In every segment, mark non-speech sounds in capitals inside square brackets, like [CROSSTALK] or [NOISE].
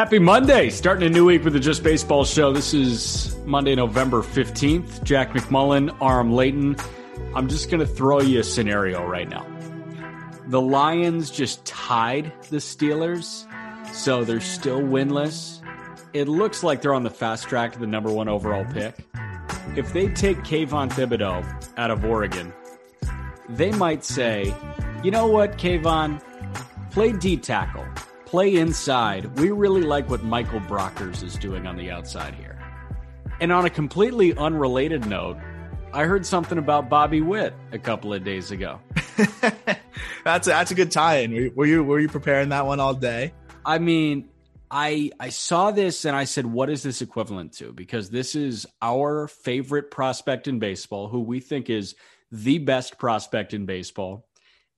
Happy Monday. Starting a new week with the Just Baseball Show. This is Monday, November 15th. Jack McMullen, Aram Leighton. I'm just going to throw you a scenario right now. The Lions just tied the Steelers, so they're still winless. It looks like they're on the fast track to the number one overall pick. If they take Kayvon Thibodeaux out of Oregon, they might say, you know what, Kayvon? Play D tackle. Play inside. We really like what Michael Brockers is doing on the outside here. And on a completely unrelated note, I heard something about Bobby Witt a couple of days ago. [LAUGHS] that's a, that's a good tie-in. Were, were you were you preparing that one all day? I mean, I I saw this and I said, what is this equivalent to? Because this is our favorite prospect in baseball, who we think is the best prospect in baseball.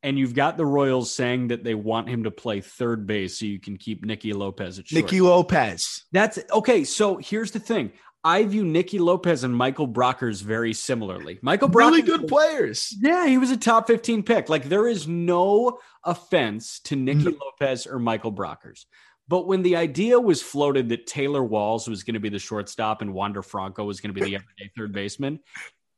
And you've got the Royals saying that they want him to play third base so you can keep Nicky Lopez at short. Nicky Lopez. That's okay. So here's the thing. I view Nicky Lopez and Michael Brockers very similarly. Michael Brockers, Really good players. Yeah, he was a top 15 pick. Like there is no offense to Nicky No. Lopez or Michael Brockers. But when the idea was floated that Taylor Walls was going to be the shortstop and Wander Franco was going to be the [LAUGHS] everyday third baseman,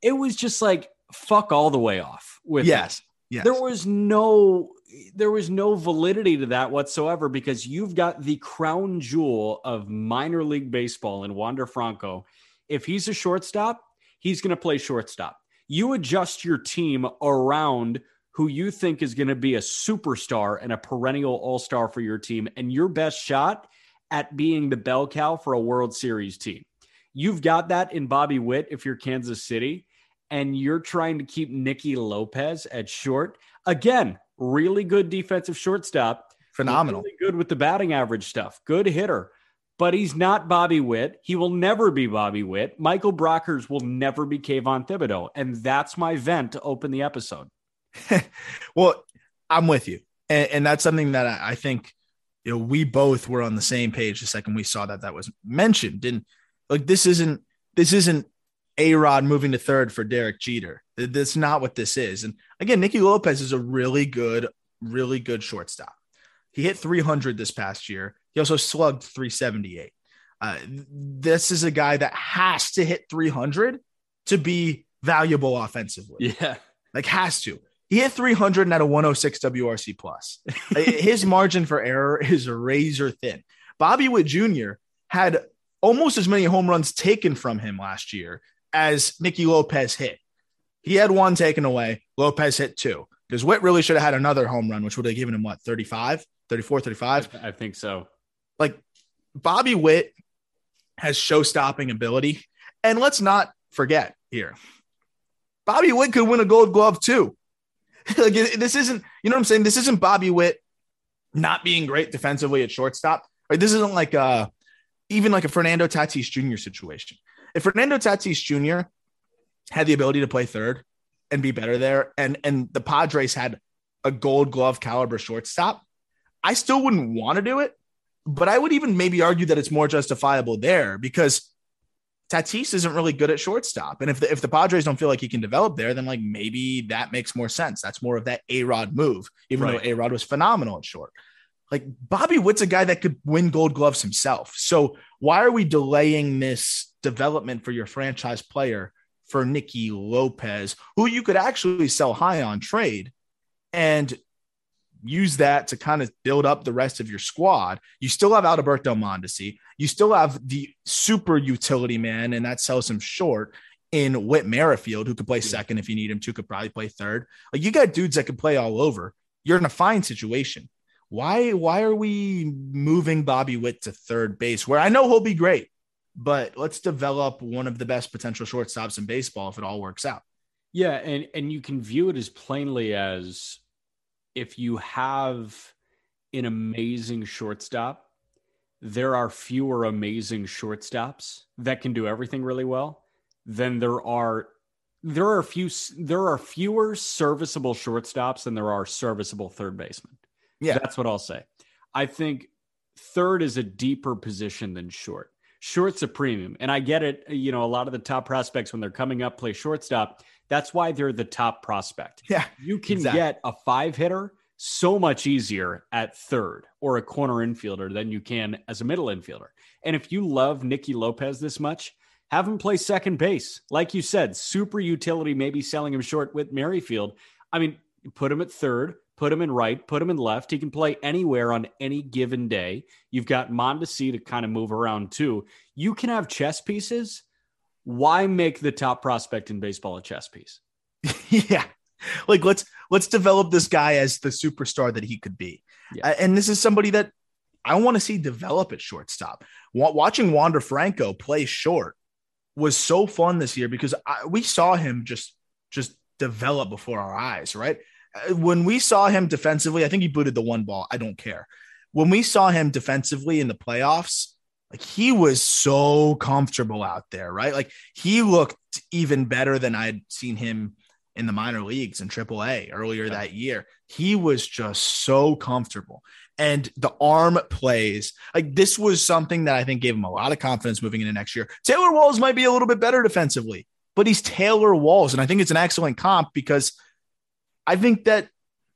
it was just like fuck all the way off with Yes. Yes. there was no there was no validity to that whatsoever because you've got the crown jewel of minor league baseball in Wander Franco. If he's a shortstop, he's going to play shortstop. You adjust your team around who you think is going to be a superstar and a perennial all-star for your team and your best shot at being the bell cow for a World Series team. You've got that in Bobby Witt if you're Kansas City and you're trying to keep Nicky Lopez at short. Again, really good defensive shortstop. Phenomenal. Really good with the batting average stuff. Good hitter. But he's not Bobby Witt. He will never be Bobby Witt. Michael Brockers will never be Kayvon Thibodeaux. And that's my vent to open the episode. [LAUGHS] well, I'm with you, and, and that's something that I, I think you know we both were on the same page the second we saw that that was mentioned. And like this isn't this isn't a Rod moving to third for Derek Jeter. That's not what this is. And again, Nicky Lopez is a really good, really good shortstop. He hit 300 this past year. He also slugged 378. Uh, this is a guy that has to hit 300 to be valuable offensively. Yeah. Like has to. He hit 300 and at a 106 WRC plus. His [LAUGHS] margin for error is razor thin. Bobby Witt Jr. had almost as many home runs taken from him last year as Nicky Lopez hit. He had one taken away. Lopez hit two because Witt really should have had another home run, which would have given him what 35, 34, 35. I think so. Like Bobby Witt has show stopping ability. And let's not forget here, Bobby Witt could win a gold glove too. [LAUGHS] like this isn't, you know what I'm saying? This isn't Bobby Witt not being great defensively at shortstop. Like this isn't like uh even like a Fernando Tatis Jr. situation. If Fernando Tatis Jr. had the ability to play third and be better there, and and the Padres had a gold glove caliber shortstop, I still wouldn't want to do it, but I would even maybe argue that it's more justifiable there because Tatis isn't really good at shortstop. And if the, if the Padres don't feel like he can develop there, then like maybe that makes more sense. That's more of that A Rod move, even Right. though A Rod was phenomenal at short. Like Bobby Witt's a guy that could win gold gloves himself. So why are we delaying this development for your franchise player for Nicky Lopez, who you could actually sell high on trade and use that to kind of build up the rest of your squad? You still have Alberto Mondesi. You still have the super utility man, and that sells him short in Whit Merrifield, who could play second if you need him to, could probably play third. Like you got dudes that could play all over. You're in a fine situation. Why why are we moving Bobby Witt to third base where I know he'll be great, but let's develop one of the best potential shortstops in baseball if it all works out. Yeah, and and you can view it as plainly as if you have an amazing shortstop, there are fewer amazing shortstops that can do everything really well than there are there are few there are fewer serviceable shortstops than there are serviceable third basemen. Yeah. That's what I'll say. I think third is a deeper position than short. Short's a premium. And I get it. You know, a lot of the top prospects, when they're coming up, play shortstop. That's why they're the top prospect. Yeah. You can Exactly. get a five hitter so much easier at third or a corner infielder than you can as a middle infielder. And if you love Nicky Lopez this much, have him play second base. Like you said, super utility, maybe selling him short with Merrifield. I mean, put him at third, put him in right, put him in left. He can play anywhere on any given day. You've got Mondesi to kind of move around too. You can have chess pieces. Why make the top prospect in baseball a chess piece? [LAUGHS] yeah. Like let's let's develop this guy as the superstar that he could be. Yeah. Uh, and this is somebody that I want to see develop at shortstop. Wa- watching Wander Franco play short was so fun this year because I, we saw him just just develop before our eyes, right? Uh, When we saw him defensively, I think he booted the one ball. I don't care. When we saw him defensively in the playoffs, like he was so comfortable out there, right? Like he looked even better than I'd seen him in the minor leagues in AAA earlier that year. He was just so comfortable. And the arm plays, like this was something that I think gave him a lot of confidence moving into next year. Taylor Walls might be a little bit better defensively, but he's Taylor Walls. And I think it's an excellent comp because I think that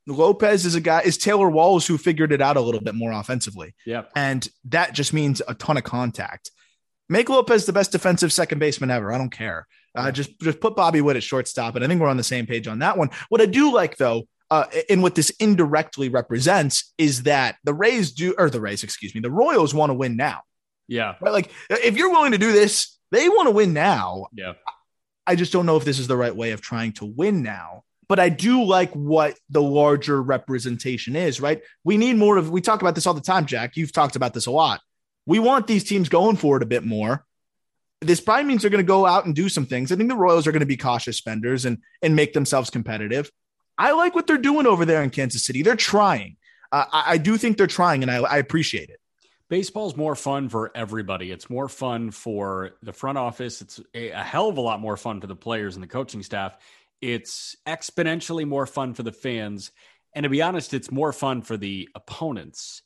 Lopez is a guy, is Taylor Walls who figured it out a little bit more offensively. Yep. And that just means a ton of contact. Make Lopez the best defensive second baseman ever. I don't care. Uh, just just put Bobby Witt at shortstop, and I think we're on the same page on that one. What I do like though, uh, and what this indirectly represents is that the Rays do, or the Rays, excuse me, the Royals want to win now, Yeah. right? Like if you're willing to do this, they want to win now. Yeah. I just don't know if this is the right way of trying to win now. But I do like what the larger representation is, right? We need more of, we talk about this all the time, Jack. You've talked about this a lot. We want these teams going for it a bit more. This probably means they're going to go out and do some things. I think the Royals are going to be cautious spenders and, and make themselves competitive. I like what they're doing over there in Kansas City. They're trying. Uh, I, I do think they're trying, and I, I appreciate it. Baseball's more fun for everybody. It's more fun for the front office. It's a, a hell of a lot more fun for the players and the coaching staff. It's exponentially more fun for the fans. And to be honest, it's more fun for the opponents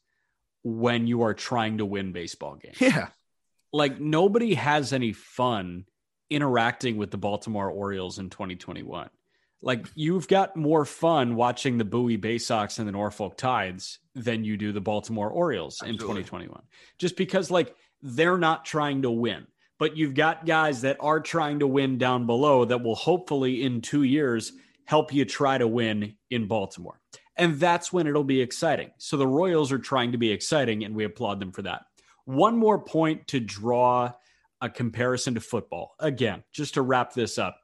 when you are trying to win baseball games. Yeah. Like nobody has any fun interacting with the Baltimore Orioles in 2021. Like you've got more fun watching the Bowie Bay Sox and the Norfolk Tides than you do the Baltimore Orioles in 2021. Just because like they're not trying to win, but you've got guys that are trying to win down below that will hopefully in 2 years help you try to win in Baltimore. And that's when it'll be exciting. So the Royals are trying to be exciting and we applaud them for that. One more point to draw a comparison to football. Again, just to wrap this up.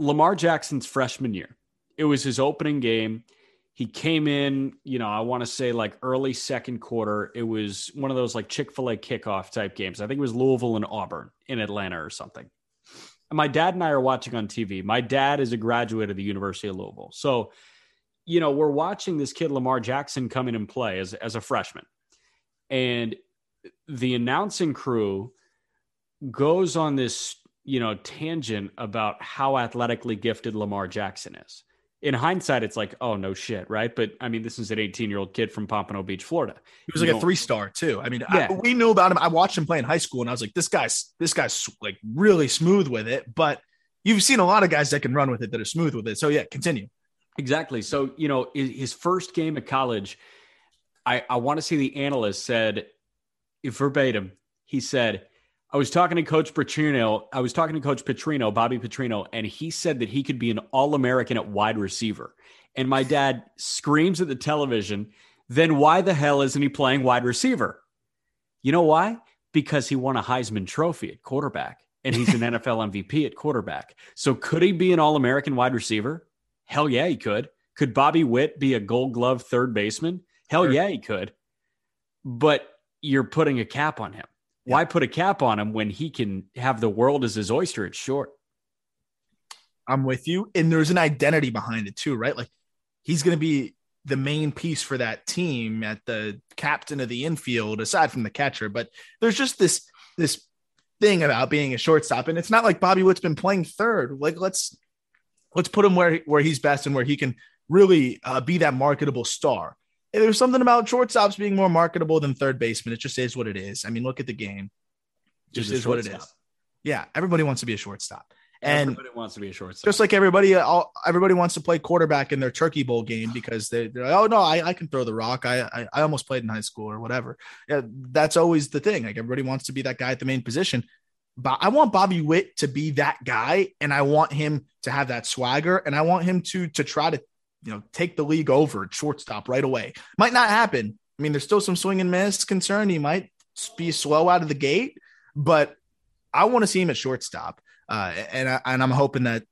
Lamar Jackson's freshman year. It was his opening game. He came in, you know, I want to say like early second quarter. It was one of those like Chick fil A kickoff type games. I think it was Louisville and Auburn in Atlanta or something. And my dad and I are watching on TV. My dad is a graduate of the University of Louisville. So, you know, we're watching this kid, Lamar Jackson, come in and play as, as a freshman. And the announcing crew goes on this, you know, tangent about how athletically gifted Lamar Jackson is. In hindsight, it's like, oh no shit, right? But I mean, this is an 18 year old kid from Pompano Beach, Florida. He was like You a three star too. I mean, Yeah. I, we knew about him. I watched him play in high school, and I was like, this guy's this guy's like really smooth with it. But you've seen a lot of guys that can run with it that are smooth with it. So yeah, continue. Exactly. So, you know, his, first game at college, I, I want to say the analyst said verbatim, he said, I was talking to Coach Petrino. I was talking to Coach Petrino, Bobby Petrino, and he said that he could be an All American at wide receiver. And my dad screams at the television, then why the hell isn't he playing wide receiver? You know why? Because he won a Heisman Trophy at quarterback and he's an [LAUGHS] NFL MVP at quarterback. So could he be an All American wide receiver? Hell yeah, he could. Could Bobby Witt be a gold glove third baseman? Hell Sure. yeah, he could. But you're putting a cap on him. Why put a cap on him when he can have the world as his oyster at short? I'm with you. And there's an identity behind it too, right? Like he's going to be the main piece for that team at the captain of the infield, aside from the catcher. But there's just this this thing about being a shortstop, and it's not like Bobby Witt's been playing third. Like let's let's put him where where he's best and where he can really uh, be that marketable star. There's something about shortstops being more marketable than third baseman. It just is what it is. I mean, look at the game. Just is what it is. Yeah, everybody wants to be a shortstop. And Everybody wants to be a shortstop. just like everybody, uh, all, everybody wants to play quarterback in their turkey bowl game because they, they're like, oh no, I, I can throw the rock. I, I I almost played in high school or whatever. Yeah, that's always the thing. Like everybody wants to be that guy at the main position. But I want Bobby Witt to be that guy, and I want him to have that swagger, and I want him to to try to you know take the league over at shortstop right away. Might not happen. I mean, there's still some swing and miss concern. He might be slow out of the gate, but I want to see him at shortstop. Uh, and I, and I'm hoping that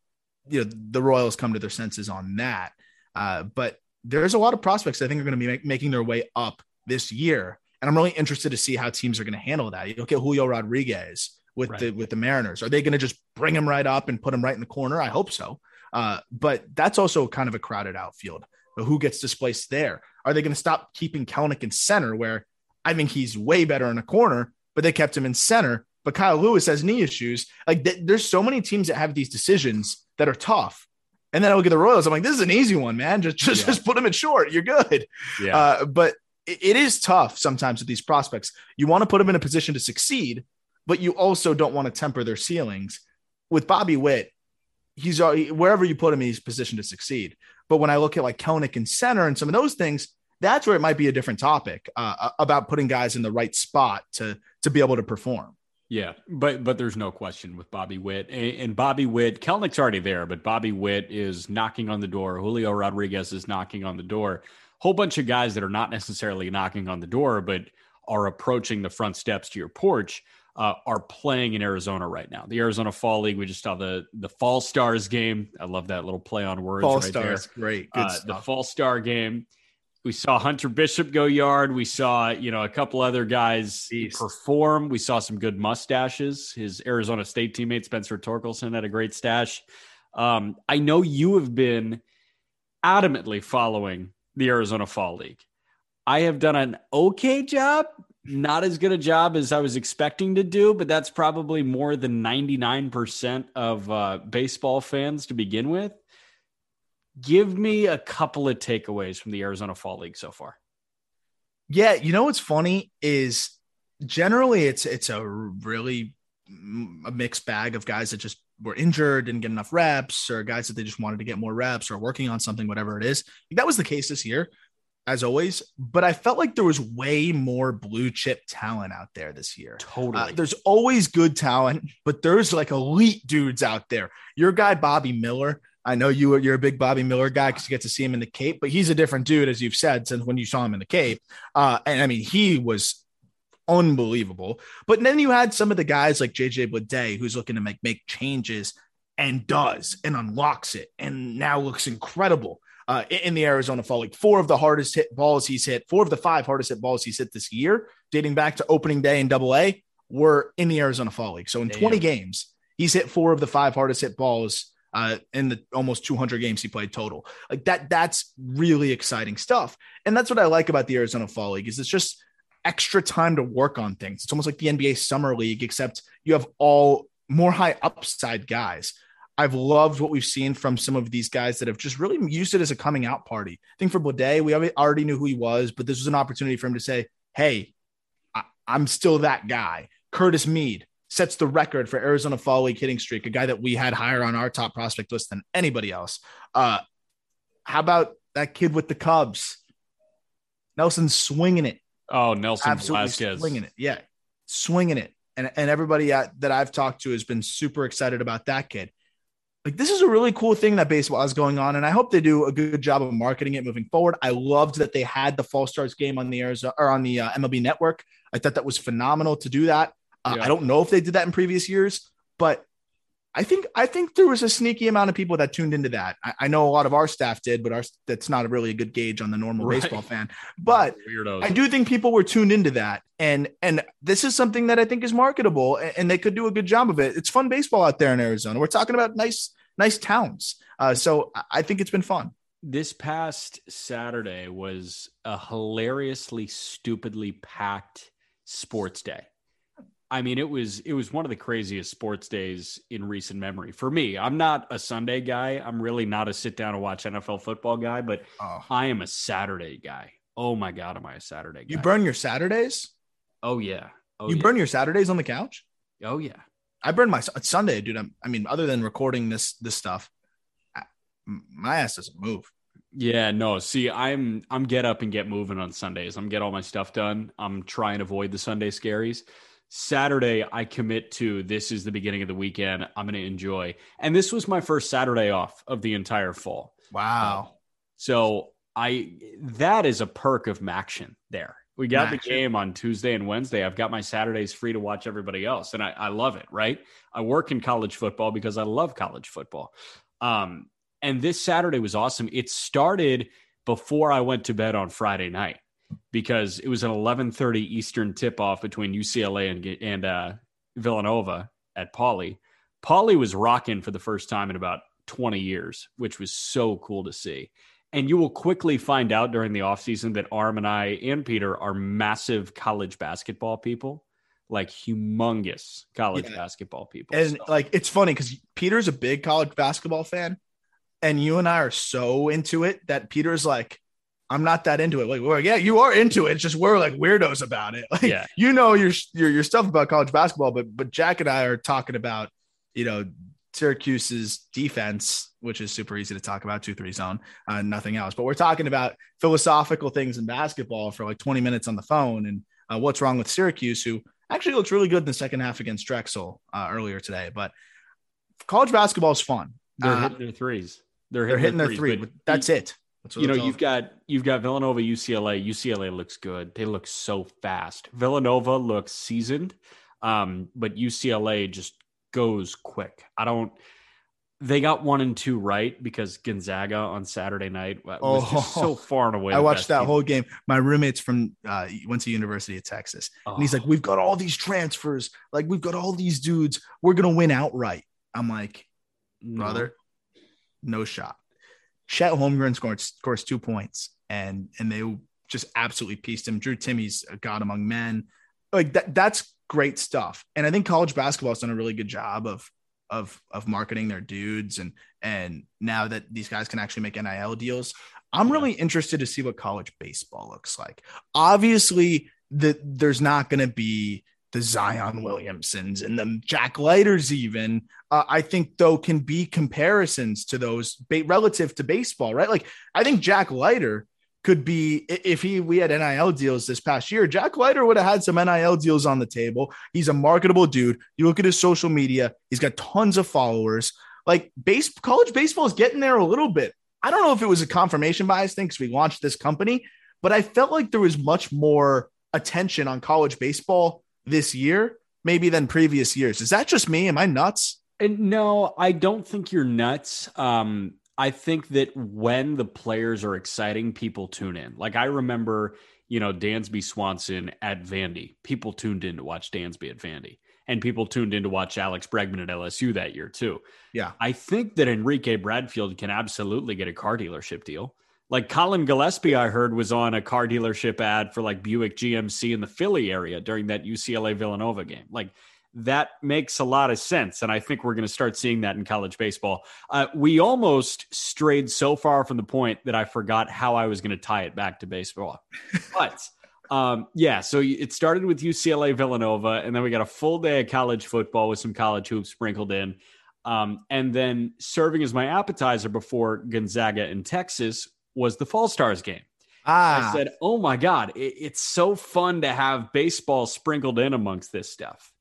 you know the Royals come to their senses on that. Uh, but there's a lot of prospects I think are going to be make, making their way up this year, and I'm really interested to see how teams are going to handle that. You look at Julio Rodriguez with Right. the with the Mariners. Are they going to just bring him right up and put him right in the corner? I hope so. Uh, but that's also kind of a crowded outfield. But who gets displaced there? Are they going to stop keeping Kelenic in center, where I think he's way better in a corner, but they kept him in center? But Kyle Lewis has knee issues. Like th- there's so many teams that have these decisions that are tough. And then I look at the Royals. I'm like, this is an easy one, man. Just just, Yeah. just put him in short. You're good. yeah. Uh, but it, it is tough sometimes with these prospects. You want to put them in a position to succeed, but you also don't want to temper their ceilings. With Bobby Witt, he's already, wherever you put him, he's positioned to succeed. But when I look at like Kelenic and center and some of those things, that's where it might be a different topic uh, about putting guys in the right spot to to be able to perform. Yeah, but but there's no question with Bobby Witt and, and Bobby Witt. Kelenic's already there, but Bobby Witt is knocking on the door. Julio Rodriguez is knocking on the door. Whole bunch of guys that are not necessarily knocking on the door, but are approaching the front steps to your porch. Uh, are playing in Arizona right now. The Arizona Fall League. We just saw the the Fall Stars game. I love that little play on words. Fall right stars, there. great, good Uh, the. Fall Star game. We saw Hunter Bishop go yard. We saw, you know, a couple other guys Beast. perform. We saw some good mustaches. His Arizona State teammate Spencer Torkelson had a great stash. Um, I know you have been adamantly following the Arizona Fall League. I have done an okay job, not as good a job as I was expecting to do, but that's probably more than 99% of uh, baseball fans to begin with. Give me a couple of takeaways from the Arizona Fall League so far. Yeah, you know what's funny is generally it's it's a really a mixed bag of guys that just were injured, didn't get enough reps, or guys that they just wanted to get more reps or working on something, whatever it is. That was the case this year, as always. But I felt like there was way more blue chip talent out there this year. Totally. Uh, there's always good talent, but there's like elite dudes out there. Your guy Bobby Miller. I know you you're a big Bobby Miller guy because you get to see him in the Cape, but he's a different dude, as you've said, since when you saw him in the Cape. Uh, and I mean, he was unbelievable. But then you had some of the guys like JJ Bleday, who's looking to make make changes and does and unlocks it, and now looks incredible. Uh, in the Arizona Fall League, four of the hardest hit balls he's hit, four of the five hardest hit balls he's hit this year, dating back to opening day in Double A, were in the Arizona Fall League. So in Damn. 20 games, he's hit four of the five hardest hit balls uh, in the almost 200 games he played total. Like that, that's really exciting stuff. And that's what I like about the Arizona Fall League is it's just extra time to work on things. It's almost like the NBA Summer League, except you have all more high upside guys. I've loved what we've seen from some of these guys that have just really used it as a coming out party. I think for Bleday, we already knew who he was, but this was an opportunity for him to say, "Hey, I, I'm still that guy." Curtis Mead sets the record for Arizona Fall League hitting streak, a guy that we had higher on our top prospect list than anybody else. Uh, how about that kid with the Cubs? Nelson swinging it. Oh, Nelson Absolutely Velazquez. swinging it. Yeah, swinging it. And, and everybody at, that I've talked to has been super excited about that kid. Like, this is a really cool thing that baseball is going on. And I hope they do a good job of marketing it moving forward. I loved that they had the Fall Stars game on the Arizona or on the uh, MLB network. I thought that was phenomenal to do that. Uh, Yeah. I don't know if they did that in previous years, but I think I think there was a sneaky amount of people that tuned into that. I, I know a lot of our staff did, but our that's not really a good gauge on the normal Right. baseball fan. [LAUGHS] But weirdos. I do think people were tuned into that, and and this is something that I think is marketable, and, and they could do a good job of it. It's fun baseball out there in Arizona. We're talking about nice nice towns, uh, so I- I think it's been fun. this past Saturday was a hilariously stupidly packed sports day. I mean, it was it was one of the craziest sports days in recent memory for me. I'm not a Sunday guy. I'm really not a sit down and watch NFL football guy, but Oh. I am a Saturday guy. Oh my god, am I a Saturday guy? You burn your Saturdays. Oh yeah. Oh you yeah. burn your Saturdays on the couch. Oh yeah. I burn my Sunday, dude. I'm, I mean, other than recording this this stuff, I, my ass doesn't move. Yeah, no. See, I'm I'm get up and get moving on Sundays. I'm get all my stuff done. I'm trying to avoid the Sunday scaries. Saturday, I commit to this is the beginning of the weekend. I'm going to enjoy. And this was my first Saturday off of the entire fall. Wow. So I that is a perk of Maction there. We got Maction. the game on Tuesday and Wednesday. I've got my Saturdays free to watch everybody else. And I, I love it, right? I work in college football because I love college football. Um, and this Saturday was awesome. It started before I went to bed on Friday night because it was an 11:30 Eastern tip-off between UCLA and and uh, Villanova at Pauley. Pauley was rocking for the first time in about 20 years, which was so cool to see. And you will quickly find out during the offseason that Aram and I and Peter are massive college basketball people, like humongous college Yeah. basketball people. And So- like it's funny because Peter's a big college basketball fan, and you and I are so into it that Peter's like, I'm not that into it. Like, well, yeah, you are into it. It's just we're like weirdos about it. [LAUGHS] Like, Yeah. you know your your your stuff about college basketball, but but Jack and I are talking about, you know, Syracuse's defense, which is super easy to talk about, two three zone, uh, nothing else. But we're talking about philosophical things in basketball for like 20 minutes on the phone, and uh, what's wrong with Syracuse, who actually looks really good in the second half against Drexel uh, earlier today. But college basketball is fun. they're Uh, hitting their threes. They're they're hitting, hitting their three, but that's it. You know, you've got you've got Villanova, UCLA. UCLA looks good. They look so fast. Villanova looks seasoned, um, but UCLA just goes quick. I don't. They got one and two right because Gonzaga on Saturday night was just Oh. so far and away. I watched that team. whole game. My roommate's from uh, went to University of Texas, and he's Oh. like, "We've got all these transfers. Like, we've got all these dudes. We're gonna win outright." I'm like, No. brother, no shot. Chet Holmgren scored scores two points, and and they just absolutely pieced him. Drew Timme's a god among men. Like that, that's great stuff. And I think college basketball has done a really good job of of of marketing their dudes, and and now that these guys can actually make NIL deals, I'm Yeah. really interested to see what college baseball looks like. Obviously, that there's not going to be the Zion Williamsons and the Jack Leiters even uh, I think though can be comparisons to those ba- relative to baseball, right? Like I think Jack Leiter could be if he we had NIL deals this past year. Jack Leiter would have had some NIL deals on the table. He's a marketable dude. You look at his social media; he's got tons of followers. Like base college baseball is getting there a little bit. I don't know if it was a confirmation bias thing because we launched this company, but I felt like there was much more attention on college baseball this year, maybe than previous years. Is that just me? Am I nuts? And no, I don't think you're nuts. Um, I think that when the players are exciting, people tune in. Like I remember, you know, Dansby Swanson at Vandy. People tuned in to watch Dansby at Vandy. And people tuned in to watch Alex Bregman at LSU that year too. Yeah. I think that Enrique Bradfield can absolutely get a car dealership deal. Like Collin Gillespie, I heard was on a car dealership ad for like Buick GMC in the Philly area during that UCLA Villanova game. Like that makes a lot of sense. And I think we're going to start seeing that in college baseball. Uh, we almost strayed so far from the point that I forgot how I was going to tie it back to baseball. but um, yeah, so it started with UCLA Villanova, and then we got a full day of college football with some college hoops sprinkled in. Um, and then serving as my appetizer before Gonzaga in Texas was the Fall Stars game. Ah. I said, "Oh my god, it, it's so fun to have baseball sprinkled in amongst this stuff."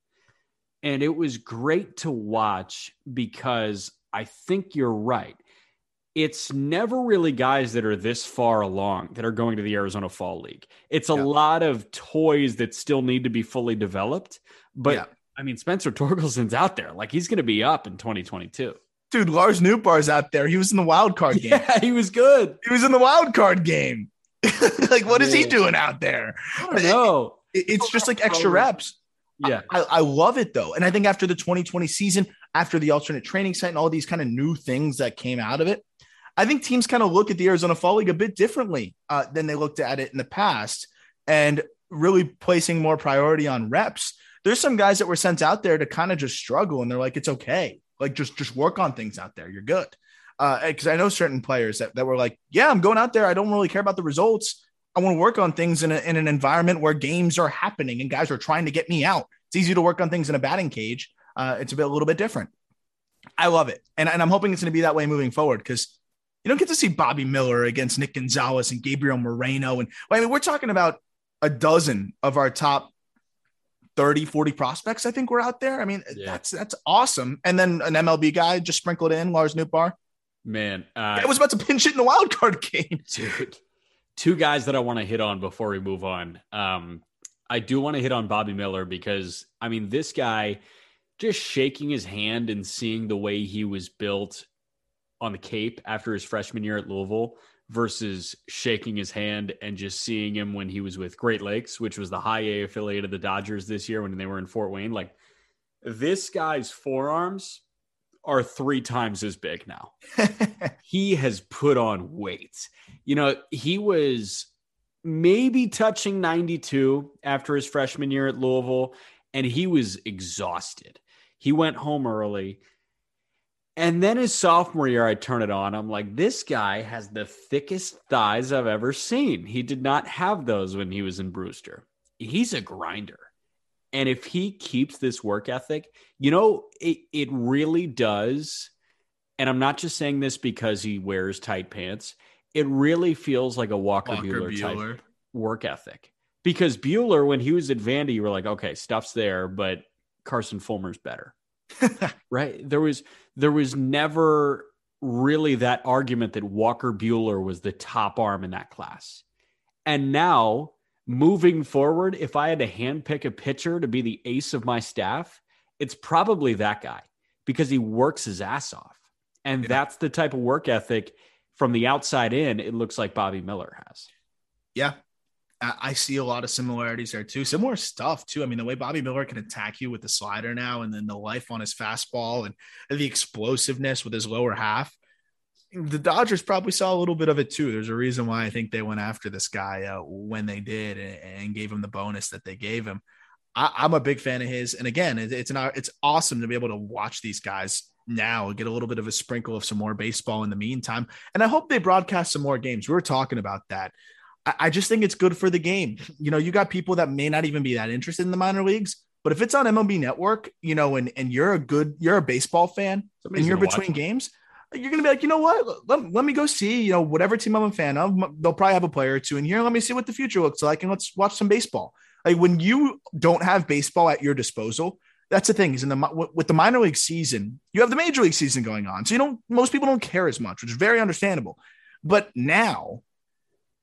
And it was great to watch because I think you're right. It's never really guys that are this far along that are going to the Arizona Fall League. It's a yeah. lot of toys that still need to be fully developed. But yeah. I mean, Spencer Torkelson's out there. Like he's going to be up in 2022. Dude, Lars Nootbaar's out there. He was in the wild card [LAUGHS] game. Yeah, he was good. He was in the wild card game. [LAUGHS] like, what is he doing out there? No, it, it's just like extra reps. Yeah. I, I, love it though. And I think after the 2020 season, after the alternate training site and all these kind of new things that came out of it, I think teams kind of look at the Arizona Fall League a bit differently uh, than they looked at it in the past and really placing more priority on reps. There's some guys that were sent out there to kind of just struggle and they're like, it's okay. Like just, just work on things out there. You're good. Uh, cause I know certain players that, that were like, yeah, I'm going out there. I don't really care about the results. I want to work on things in, a, in an environment where games are happening and guys are trying to get me out. It's easy to work on things in a batting cage. Uh, it's a bit a little bit different. I love it, and, and I'm hoping it's going to be that way moving forward because you don't get to see Bobby Miller against Nick Gonzalez and Gabriel Moreno, and I mean we're talking about a dozen of our top 30, 40 prospects. I think we're out there. I mean yeah. that's that's awesome. And then an MLB guy just sprinkled in Lars Nootbaar. Man, uh, I was about to pinch it in the wild card game, [LAUGHS] dude two guys that I want to hit on before we move on. Um, I do want to hit on Bobby Miller because I mean, this guy just shaking his hand and seeing the way he was built on the Cape after his freshman year at Louisville versus shaking his hand and just seeing him when he was with Great Lakes, which was the high A affiliate of the Dodgers this year when they were in Fort Wayne. Like this guy's forearms are three times as big now. [LAUGHS] he has put on weight. You know, he was maybe touching 92 after his freshman year at Louisville, and he was exhausted. He went home early. And then his sophomore year, I turn it on. I'm like, this guy has the thickest thighs I've ever seen. He did not have those when he was in Brewster. He's a grinder. And if he keeps this work ethic, you know, it, it really does. And I'm not just saying this because he wears tight pants. It really feels like a Walker, Walker Buehler, Buehler. type work ethic. Because Buehler, when he was at Vandy, you were like, okay, stuff's there, but Carson Fulmer's better. [LAUGHS] right? There was there was never really that argument that Walker Buehler was the top arm in that class. And now moving forward, if I had to handpick a pitcher to be the ace of my staff, it's probably that guy because he works his ass off. And yeah. that's the type of work ethic from the outside in, it looks like Bobby Miller has. Yeah. I see a lot of similarities there too. Similar stuff too. I mean, the way Bobby Miller can attack you with the slider now, and then the life on his fastball and the explosiveness with his lower half the Dodgers probably saw a little bit of it too. There's a reason why I think they went after this guy uh, when they did and, gave him the bonus that they gave him. I, am a big fan of his, and again, it, it's an it's awesome to be able to watch these guys now get a little bit of a sprinkle of some more baseball in the meantime. And I hope they broadcast some more games. We were talking about that. I, I just think it's good for the game. You know, you got people that may not even be that interested in the minor leagues. But if it's on MLB Network, you know, and, and you're a good, you're a baseball fan, Somebody's and you're between games, you're gonna be like, you know what? Let, let me go see, you know, whatever team I'm a fan of. They'll probably have a player or two in here. Let me see what the future looks like, and let's watch some baseball. Like when you don't have baseball at your disposal, that's the thing. Is in the with the minor league season, you have the major league season going on, so you don't. Most people don't care as much, which is very understandable. But now,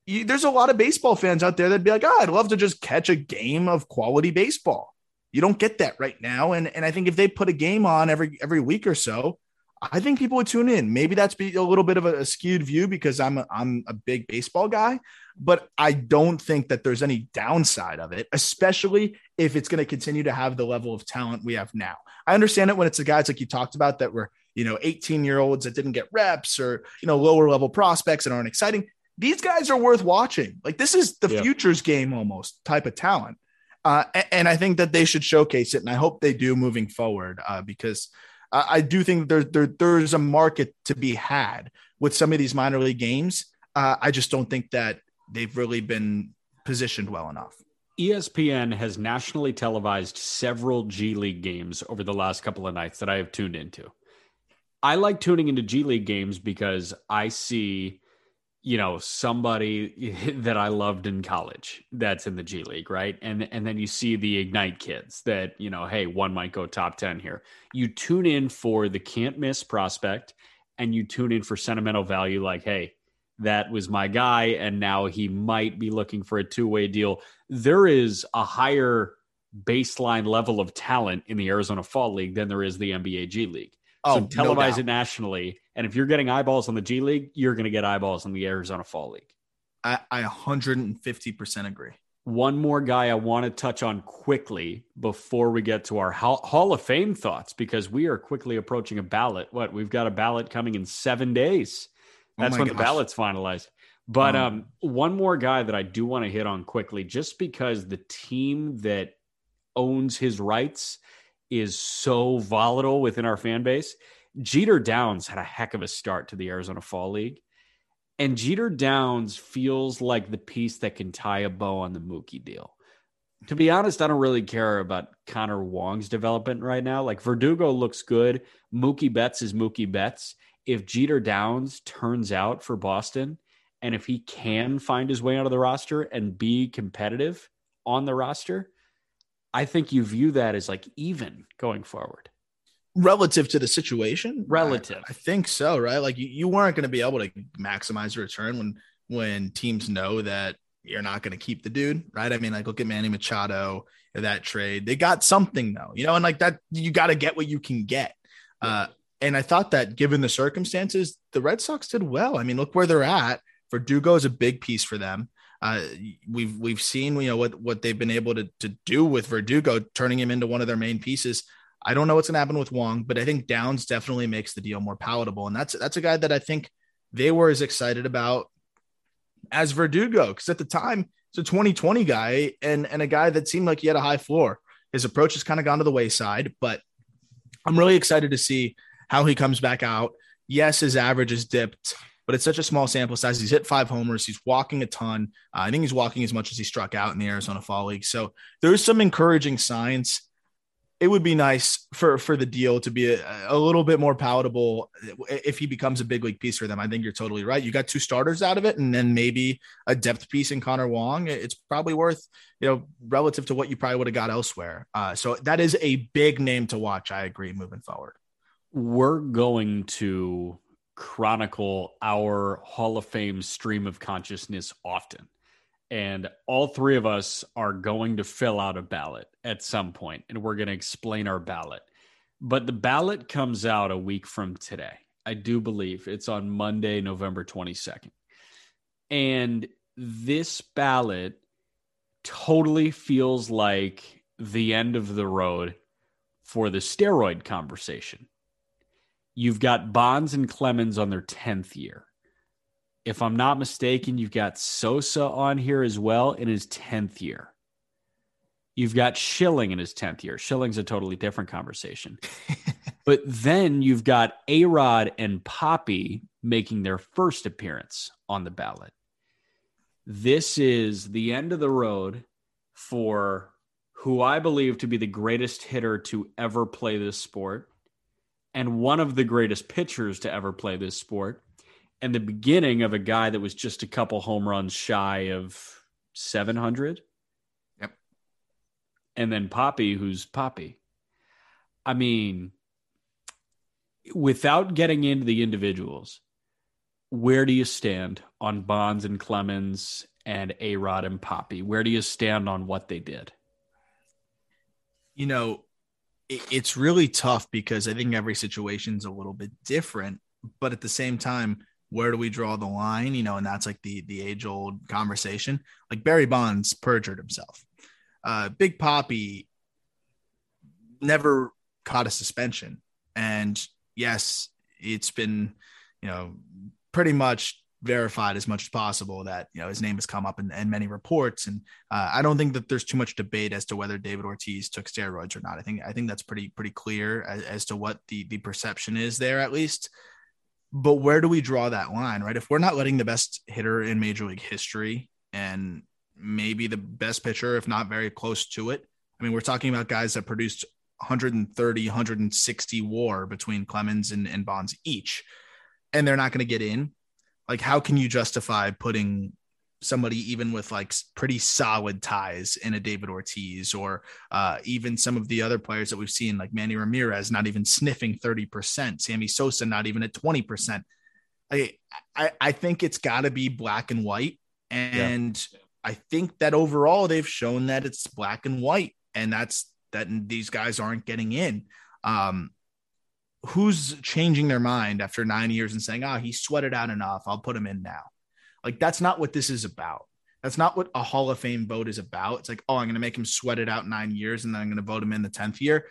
you, there's a lot of baseball fans out there that'd be like, oh, I'd love to just catch a game of quality baseball. You don't get that right now, and and I think if they put a game on every every week or so, I think people would tune in. Maybe that's be a little bit of a, a skewed view because I'm a, I'm a big baseball guy, but I don't think that there's any downside of it, especially if it's going to continue to have the level of talent we have now. I understand it when it's the guys like you talked about that were, you know, 18 year olds that didn't get reps or, you know, lower level prospects that aren't exciting. These guys are worth watching. Like this is the yeah. futures game almost type of talent. Uh, and I think that they should showcase it, and I hope they do moving forward uh, because I do think there, there there's a market to be had with some of these minor league games. Uh, I just don't think that they've really been positioned well enough. ESPN has nationally televised several G League games over the last couple of nights that I have tuned into. I like tuning into G League games because I see, you know, somebody [LAUGHS] that I loved in college that's in the G League, right? And and then you see the Ignite kids that, you know, hey, one might go top 10 here. You tune in for the can't miss prospect and you tune in for sentimental value like, hey, that was my guy and now he might be looking for a two-way deal. There is a higher baseline level of talent in the Arizona Fall League than there is the NBA G League. Oh, so televise no it nationally. And if you're getting eyeballs on the G League, you're going to get eyeballs on the Arizona Fall League. I, I 150% agree. One more guy I want to touch on quickly before we get to our Hall of Fame thoughts, because we are quickly approaching a ballot. What? We've got a ballot coming in seven days. Oh That's oh when gosh. the ballot's finalized. But um, um, one more guy that I do want to hit on quickly, just because the team that owns his rights is so volatile within our fan base. Jeter Downs had a heck of a start to the Arizona Fall League. And Jeter Downs feels like the piece that can tie a bow on the Mookie deal. To be honest, I don't really care about Connor Wong's development right now. Like Verdugo looks good. Mookie Betts is Mookie Betts. If Jeter Downs turns out for Boston, and if he can find his way onto the roster and be competitive on the roster, I think you view that as like even going forward. Relative to the situation? Relative. I, I think so, right? Like you, you weren't going to be able to maximize your return when when teams know that you're not going to keep the dude, right? I mean, like look at Manny Machado, that trade. They got something though, you know, and like that, you got to get what you can get. Uh, and I thought that given the circumstances, the Red Sox did well. I mean, look where they're at. Verdugo is a big piece for them. Uh, we've we've seen you know what what they've been able to to do with Verdugo, turning him into one of their main pieces. I don't know what's going to happen with Wong, but I think Downs definitely makes the deal more palatable, and that's that's a guy that I think they were as excited about as Verdugo because at the time it's a 2020 guy and and a guy that seemed like he had a high floor. His approach has kind of gone to the wayside, but I'm really excited to see how he comes back out. Yes, his average is dipped but it's such a small sample size. He's hit five homers. He's walking a ton. Uh, I think he's walking as much as he struck out in the Arizona Fall League. So there's some encouraging signs. It would be nice for for the deal to be a, a, little bit more palatable if he becomes a big league piece for them. I think you're totally right. You got two starters out of it, and then maybe a depth piece in Connor Wong. It's probably worth you know relative to what you probably would have got elsewhere. Uh, so that is a big name to watch. I agree moving forward. We're going to chronicle our Hall of Fame stream of consciousness often. And all three of us are going to fill out a ballot at some point, and we're going to explain our ballot. But the ballot comes out a week from today. I do believe it's on Monday, November 22nd. And this ballot totally feels like the end of the road for the steroid conversation. You've got Bonds and Clemens on their 10th year. If I'm not mistaken, you've got Sosa on here as well in his 10th year. You've got Schilling in his 10th year. Schilling's a totally different conversation. [LAUGHS] but then you've got A Rod and Papi making their first appearance on the ballot. This is the end of the road for who I believe to be the greatest hitter to ever play this sport and one of the greatest pitchers to ever play this sport, and the beginning of a guy that was just a couple home runs shy of 700. Yep. And then Papi, who's Papi. I mean, without getting into the individuals, where do you stand on Bonds and Clemens and A Rod and Papi? Where do you stand on what they did? You know, it's really tough because I think every situation's a little bit different, but at the same time, where do we draw the line? You know, and that's like the the age old conversation. Like Barry Bonds perjured himself. Uh, Big Papi never caught a suspension, and yes, it's been you know pretty much verified as much as possible that you know his name has come up in, in many reports and uh, i don't think that there's too much debate as to whether david ortiz took steroids or not i think i think that's pretty pretty clear as, as to what the the perception is there at least but where do we draw that line right? If we're not letting the best hitter in major league history and maybe the best pitcher if not very close to it i mean we're talking about guys that produced 130 160 war between clemens and, and bonds each and they're not going to get in. Like how can you justify putting somebody even with like pretty solid ties in a David Ortiz or uh, even some of the other players that we've seen like Manny Ramirez not even sniffing 30%, Sammy Sosa not even at 20%. I I, I think it's got to be black and white and yeah. I think that overall they've shown that it's black and white and that's that these guys aren't getting in. Um, who's changing their mind after nine years and saying, "Ah, oh, he sweated out enough. I'll put him in now." Like that's not what this is about. That's not what a Hall of Fame vote is about. It's like, oh, I'm going to make him sweat it out nine years, and then I'm going to vote him in the tenth year.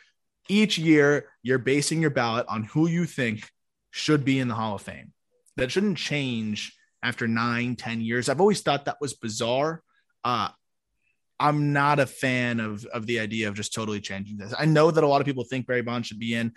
Each year, you're basing your ballot on who you think should be in the Hall of Fame. That shouldn't change after nine, ten years. I've always thought that was bizarre. Uh, I'm not a fan of of the idea of just totally changing this. I know that a lot of people think Barry Bonds should be in.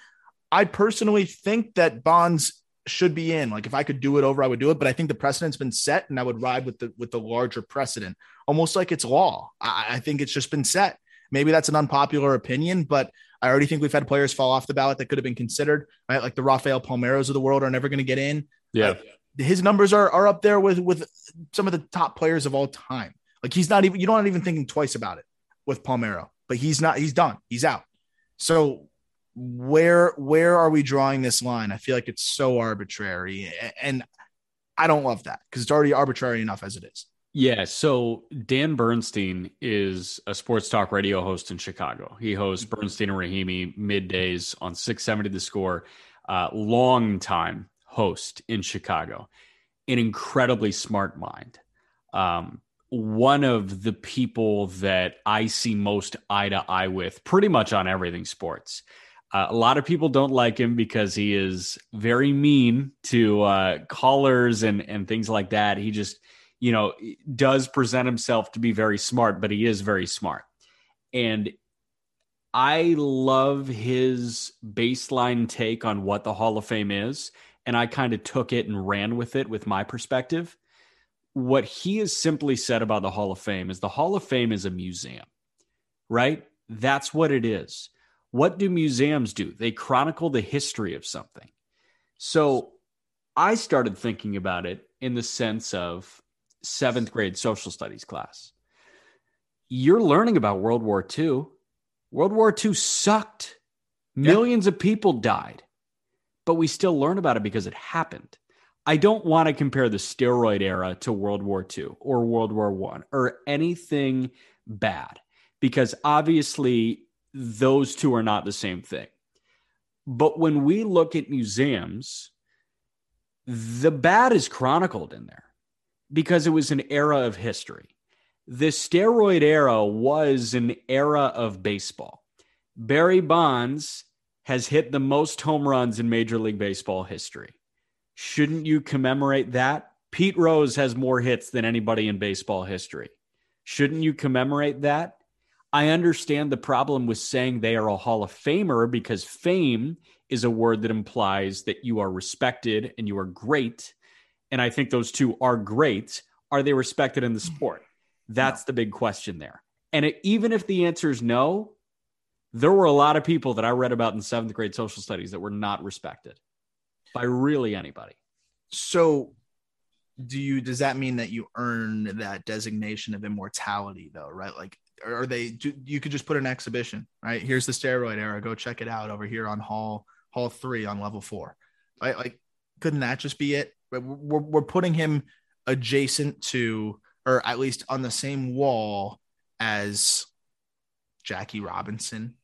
I personally think that Bonds should be in. Like if I could do it over, I would do it. But I think the precedent's been set, and I would ride with the with the larger precedent, almost like it's law. I, I think it's just been set. Maybe that's an unpopular opinion, but I already think we've had players fall off the ballot that could have been considered. Right, like the Rafael Palmeiros of the world are never going to get in. Yeah, his numbers are are up there with with some of the top players of all time. Like he's not even you don't even thinking twice about it with Palmeiro, but he's not. He's done. He's out. So where where are we drawing this line? I feel like it's so arbitrary, and I don't love that because it's already arbitrary enough as it is. Yeah. So Dan Bernstein is a sports talk radio host in Chicago. He hosts mm-hmm. Bernstein and Rahimi middays on 670 The Score. Uh, long time host in Chicago. An incredibly smart mind. Um, one of the people that I see most eye to eye with pretty much on everything sports. Uh, a lot of people don't like him because he is very mean to uh, callers and and things like that. He just, you know, does present himself to be very smart, but he is very smart. And I love his baseline take on what the Hall of Fame is, and I kind of took it and ran with it with my perspective. What he has simply said about the Hall of Fame is the Hall of Fame is a museum, right? That's what it is what do museums do? They chronicle the history of something. So I started thinking about it in the sense of seventh grade social studies class. You're learning about World War II. World War II sucked. Millions yeah. of people died, but we still learn about it because it happened. I don't want to compare the steroid era to World War II or World War One or anything bad because obviously those two are not the same thing. But when we look at museums, the bad is chronicled in there because it was an era of history. The steroid era was an era of baseball. Barry Bonds has hit the most home runs in Major League Baseball history. Shouldn't you commemorate that? Pete Rose has more hits than anybody in baseball history. Shouldn't you commemorate that? I understand the problem with saying they are a Hall of Famer because fame is a word that implies that you are respected and you are great. And I think those two are great. Are they respected in the mm-hmm. sport? That's no. the big question there. And it, even if the answer is no, there were a lot of people that I read about in seventh grade social studies that were not respected by really anybody. So, do you does that mean that you earn that designation of immortality though right like or they do, you could just put an exhibition, right? Here's the steroid era. Go check it out over here on hall hall three on level four. Right? Like, couldn't that just be it? We're, we're putting him adjacent to, or at least on the same wall as Jackie Robinson.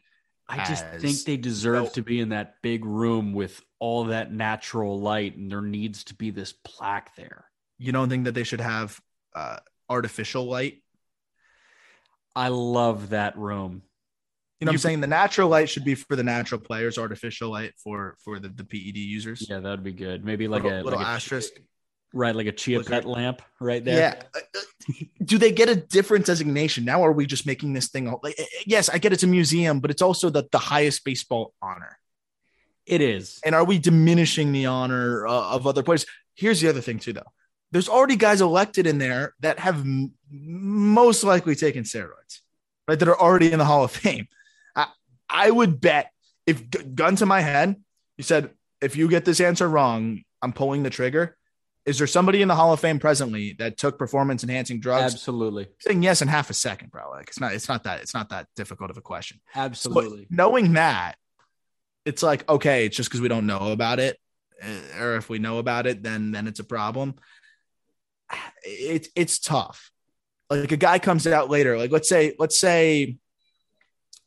I just think they deserve to be in that big room with all that natural light, and there needs to be this plaque there. You don't think that they should have uh, artificial light I love that room. You know, you, I'm saying the natural light should be for the natural players, artificial light for for the, the PED users. Yeah, that'd be good. Maybe like little, a little like asterisk. Right, like a chia Was pet lamp right there. Yeah. Uh, uh, Do they get a different designation? Now are we just making this thing all- like uh, yes, I get it's a museum, but it's also the, the highest baseball honor. It is. And are we diminishing the honor uh, of other players? Here's the other thing too though. There's already guys elected in there that have m- most likely taken steroids. Right? That are already in the Hall of Fame. I, I would bet if g- gun to my head, you said if you get this answer wrong, I'm pulling the trigger. Is there somebody in the Hall of Fame presently that took performance enhancing drugs? Absolutely. saying yes in half a second, bro. Like it's not, it's not that, it's not that difficult of a question. So, Absolutely. knowing that, it's like okay, it's just because we don't know about it, uh, or if we know about it, then then it's a problem. It's it's tough. Like a guy comes out later, like let's say let's say.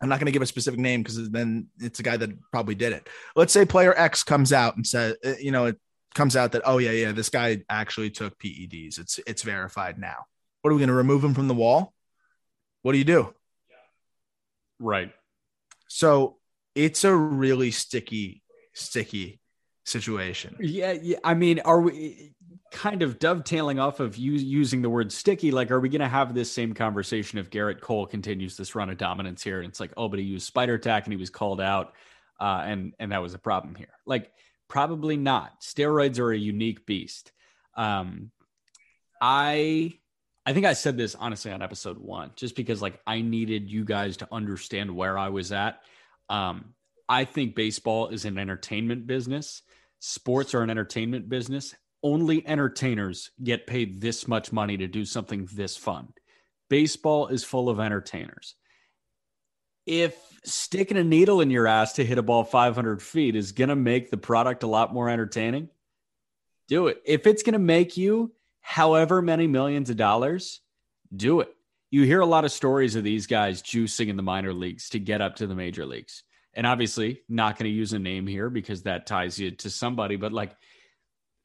I'm not going to give a specific name because then it's a guy that probably did it. Let's say player X comes out and says, uh, you know, it comes out that oh yeah yeah this guy actually took PEDs. It's it's verified now. What are we going to remove him from the wall? What do you do? right. So it's a really sticky, sticky situation. Yeah, yeah. I mean, are we kind of dovetailing off of you using the word sticky? Like, are we going to have this same conversation if Gerrit Cole continues this run of dominance here? And it's like, oh, but he used Spider Tack and he was called out, uh, and and that was a problem here. Like, probably not. Steroids are a unique beast. Um, I I think I said this honestly on episode one, just because like I needed you guys to understand where I was at. Um, I think baseball is an entertainment business. Sports are an entertainment business. Only entertainers get paid this much money to do something this fun. Baseball is full of entertainers. If sticking a needle in your ass to hit a ball 500 feet is going to make the product a lot more entertaining, do it. If it's going to make you however many millions of dollars, do it. You hear a lot of stories of these guys juicing in the minor leagues to get up to the major leagues. And obviously, not going to use a name here because that ties you to somebody, but like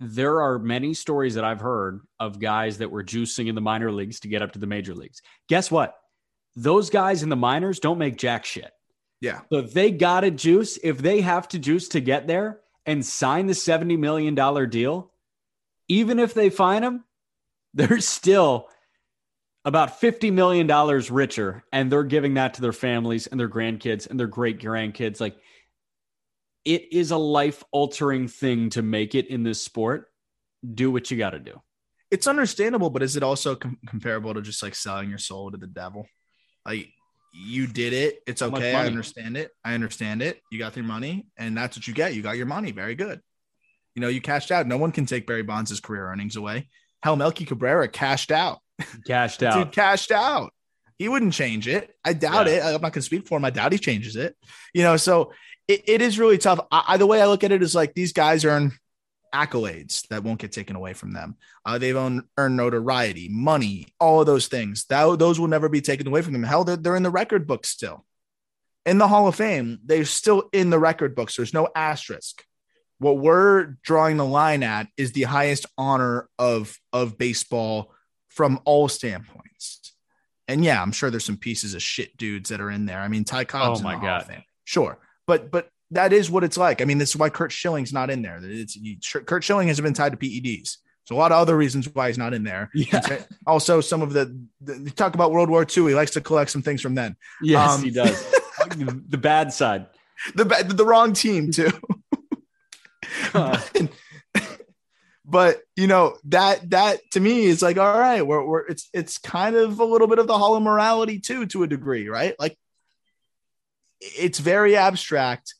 there are many stories that I've heard of guys that were juicing in the minor leagues to get up to the major leagues. Guess what? Those guys in the minors don't make jack shit. Yeah. So if they got to juice, if they have to juice to get there and sign the $70 million deal, even if they find them, [LAUGHS] they're still about $50 million richer and they're giving that to their families and their grandkids and their great grandkids. Like it is a life altering thing to make it in this sport. Do what you got to do. It's understandable, but is it also com- comparable to just like selling your soul to the devil? Like you did it. It's okay. I understand it. I understand it. You got your money, and that's what you get. You got your money. Very good. You know, you cashed out. No one can take Barry Bonds' career earnings away. Hell, Melky Cabrera cashed out. Cashed [LAUGHS] out. Dude cashed out. He wouldn't change it. I doubt Yeah. it. I'm not going to speak for him. I doubt he changes it. You know, so it, it is really tough. I, the way I look at it is like these guys earn accolades that won't get taken away from them. Uh, they've earned notoriety, money, all of those things. That, those will never be taken away from them. Hell, they're, they're in the record books still. In the Hall of Fame, they're still in the record books. There's no asterisk. What we're drawing the line at is the highest honor of of baseball from all standpoints. And yeah, I'm sure there's some pieces of shit dudes that are in there. I mean, Ty Cobb's Oh my the Hall of God. Fame. Sure. But but that is what it's like. I mean, this is why Curt Schilling's not in there. It's Curt Schilling has been tied to PEDs. So a lot of other reasons why he's not in there. Yeah. Also, some of the, the talk about World War II. He likes to collect some things from then. Yes, Um, he does. [LAUGHS] the bad side. The the wrong team too. [LAUGHS] Uh, [LAUGHS] but you know that that to me is like all right we're, we're it's it's kind of a little bit of the hollow morality too to a degree right like it's very abstract.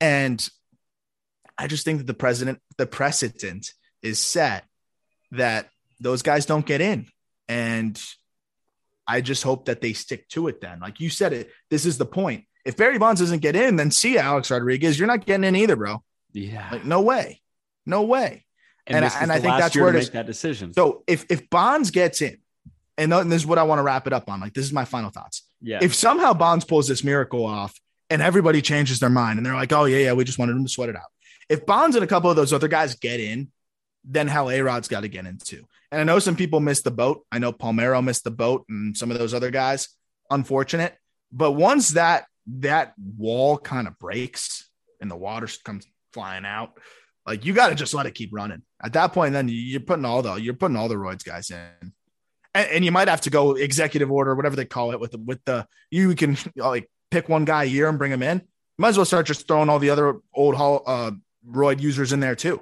And i just think that the president the precedent is set that those guys don't get in. And i just hope that they stick to it then. Like you said it this is the point. If barry bonds doesn't get in then see alex rodriguez. You're not getting in either bro. Yeah. like no way. No way. And and I- and I think that's where to make that decision. So if if Bonds gets in, and th- this is what I want to wrap it up on. Like this is my final thoughts. Yeah. If somehow Bonds pulls this miracle off, and everybody changes their mind, and they're like, "Oh yeah, yeah, we just wanted him to sweat it out." If Bonds and a couple of those other guys get in, then hell, A Rod's got to get in too. And I know some people missed the boat. I know Palmeiro missed the boat, and some of those other guys. Unfortunate, but once that that wall kind of breaks and the water comes flying out, Like you got to just let it keep running. At that point, then you're putting all the you're putting all the roids guys in, and, and you might have to go executive order, whatever they call it, with the with the you can like pick one guy a year and bring him in. Might as well start just throwing all the other old hall uh, roid users in there too.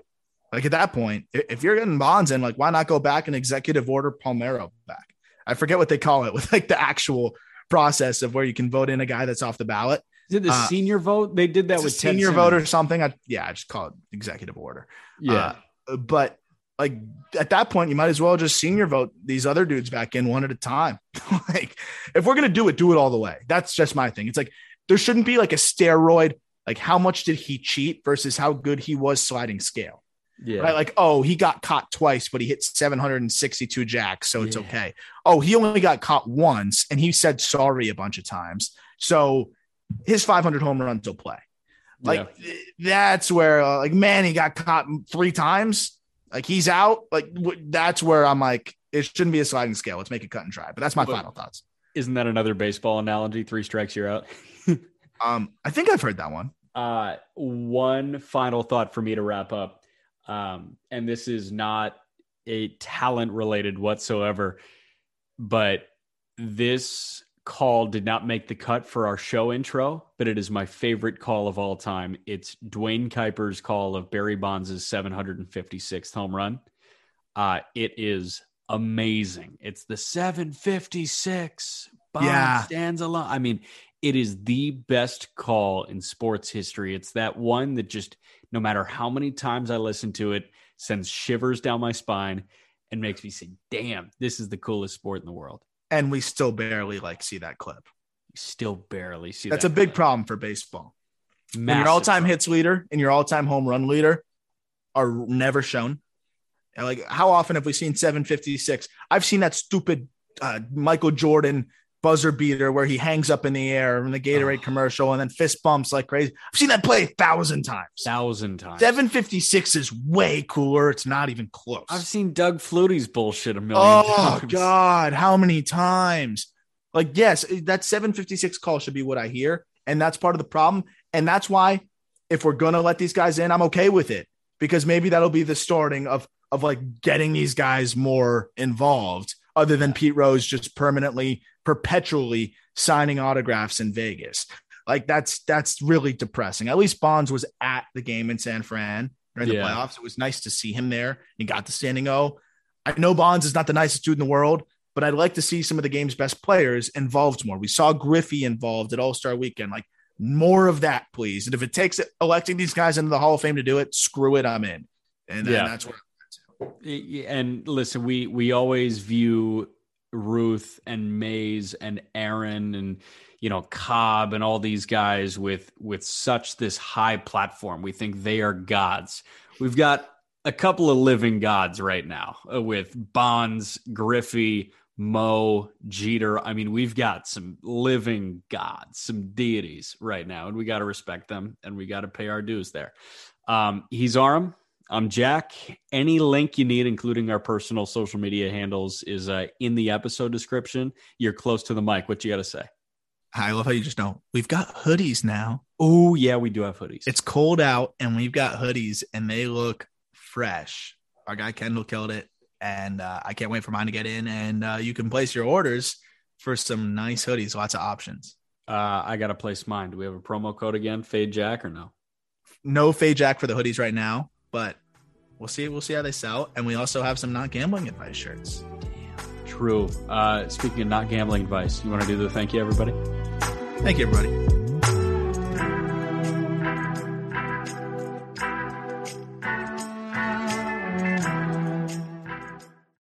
Like at that point, if you're getting bonds in, like why not go back and executive order Palmeiro back? I forget what they call it [LAUGHS] with like the actual process of where you can vote in a guy that's off the ballot. Is it the Uh, senior vote? They did that with senior vote or something. I, yeah, I just call it executive order. Yeah. Uh, but like at that point, you might as well just senior vote these other dudes back in one at a time. [LAUGHS] like if we're gonna do it, do it all the way. That's just my thing. It's like there shouldn't be like a steroid. Like how much did he cheat versus how good he was sliding scale? yeah. Right? Like oh, he got caught twice, but he hit 762 jacks, so it's Yeah. okay. Oh, he only got caught once, and he said sorry a bunch of times. So his 500 home runs will play. Like th- that's where uh, like he got caught three times. Like he's out. Like w- that's where I'm like it shouldn't be a sliding scale. Let's make it cut and dry. But that's my But- final thoughts. Isn't that another baseball analogy? Three strikes, you're out. [LAUGHS] Um, I think I've heard that one. Uh, one final thought for me to wrap up. Um, and this is not a talent related whatsoever, but this call did not make the cut for our show intro, but it is my favorite call of all time. It's Duane Kuiper's call of Barry Bonds' 756th home run. Uh, it is amazing. It's the 756. Bonds Yeah. stands alone. I mean, it is the best call in sports history. It's that one that just, no matter how many times I listen to it, sends shivers down my spine and makes me say, damn, this is the coolest sport in the world. And we still barely like see that clip. Still barely see That's that a big clip. problem for baseball. When your all-time problem. hits leader and your all-time home run leader are never shown. Like how often have we seen 756? I've seen that stupid uh, Michael Jordan buzzer beater where he hangs up in the air in the Gatorade Oh. commercial and then fist bumps like crazy. I've seen that play a thousand times. thousand times. 756 is way cooler. It's not even close. I've seen Doug Flutie's bullshit a million Oh times. Oh God, how many times? Like, yes, that 756 call should be what I hear. And that's part of the problem. And that's why if we're gonna let these guys in, I'm okay with it. Because maybe that'll be the starting of of like getting these guys more involved, other than Pete Rose just permanently, perpetually signing autographs in Vegas. Like that's that's really depressing. At least Bonds was at the game in San Fran during the Yeah. playoffs. It was nice to see him there. He got the standing O. I know Bonds is not the nicest dude in the world, but I'd like to see some of the game's best players involved more. We saw Griffey involved at All Star Weekend. Like more of that, please. And if it takes electing these guys into the Hall of Fame to do it, screw it, I'm in. And then Yeah. that's where and listen, we we always view Ruth and Mays and Aaron and you know Cobb and all these guys with with such this high platform. We think they are gods. We've got a couple of living gods right now uh, with Bonds, Griffey, Mo, Jeter. I mean, we've got some living gods, some deities right now, and we got to respect them and we got to pay our dues there. Um, he's Aram. I'm Jack. Any link you need, including our personal social media handles, is uh, in the episode description. You're close to the mic. What you got to say? I love how you just know we've got hoodies now. Oh yeah, we do have hoodies. It's cold out and we've got hoodies and they look fresh. Our guy Kendall killed it. And uh, I can't wait for mine to get in. And uh, you can place your orders for some nice hoodies, lots of options. uh, I got to place mine. Do we have a promo code again? Fade Jack or no? No Fade Jack for the hoodies right now, but we'll see. We'll see how they sell. And we also have some not gambling advice shirts. True. Uh, speaking of not gambling advice, you want to do the thank you, everybody? Thank you, everybody.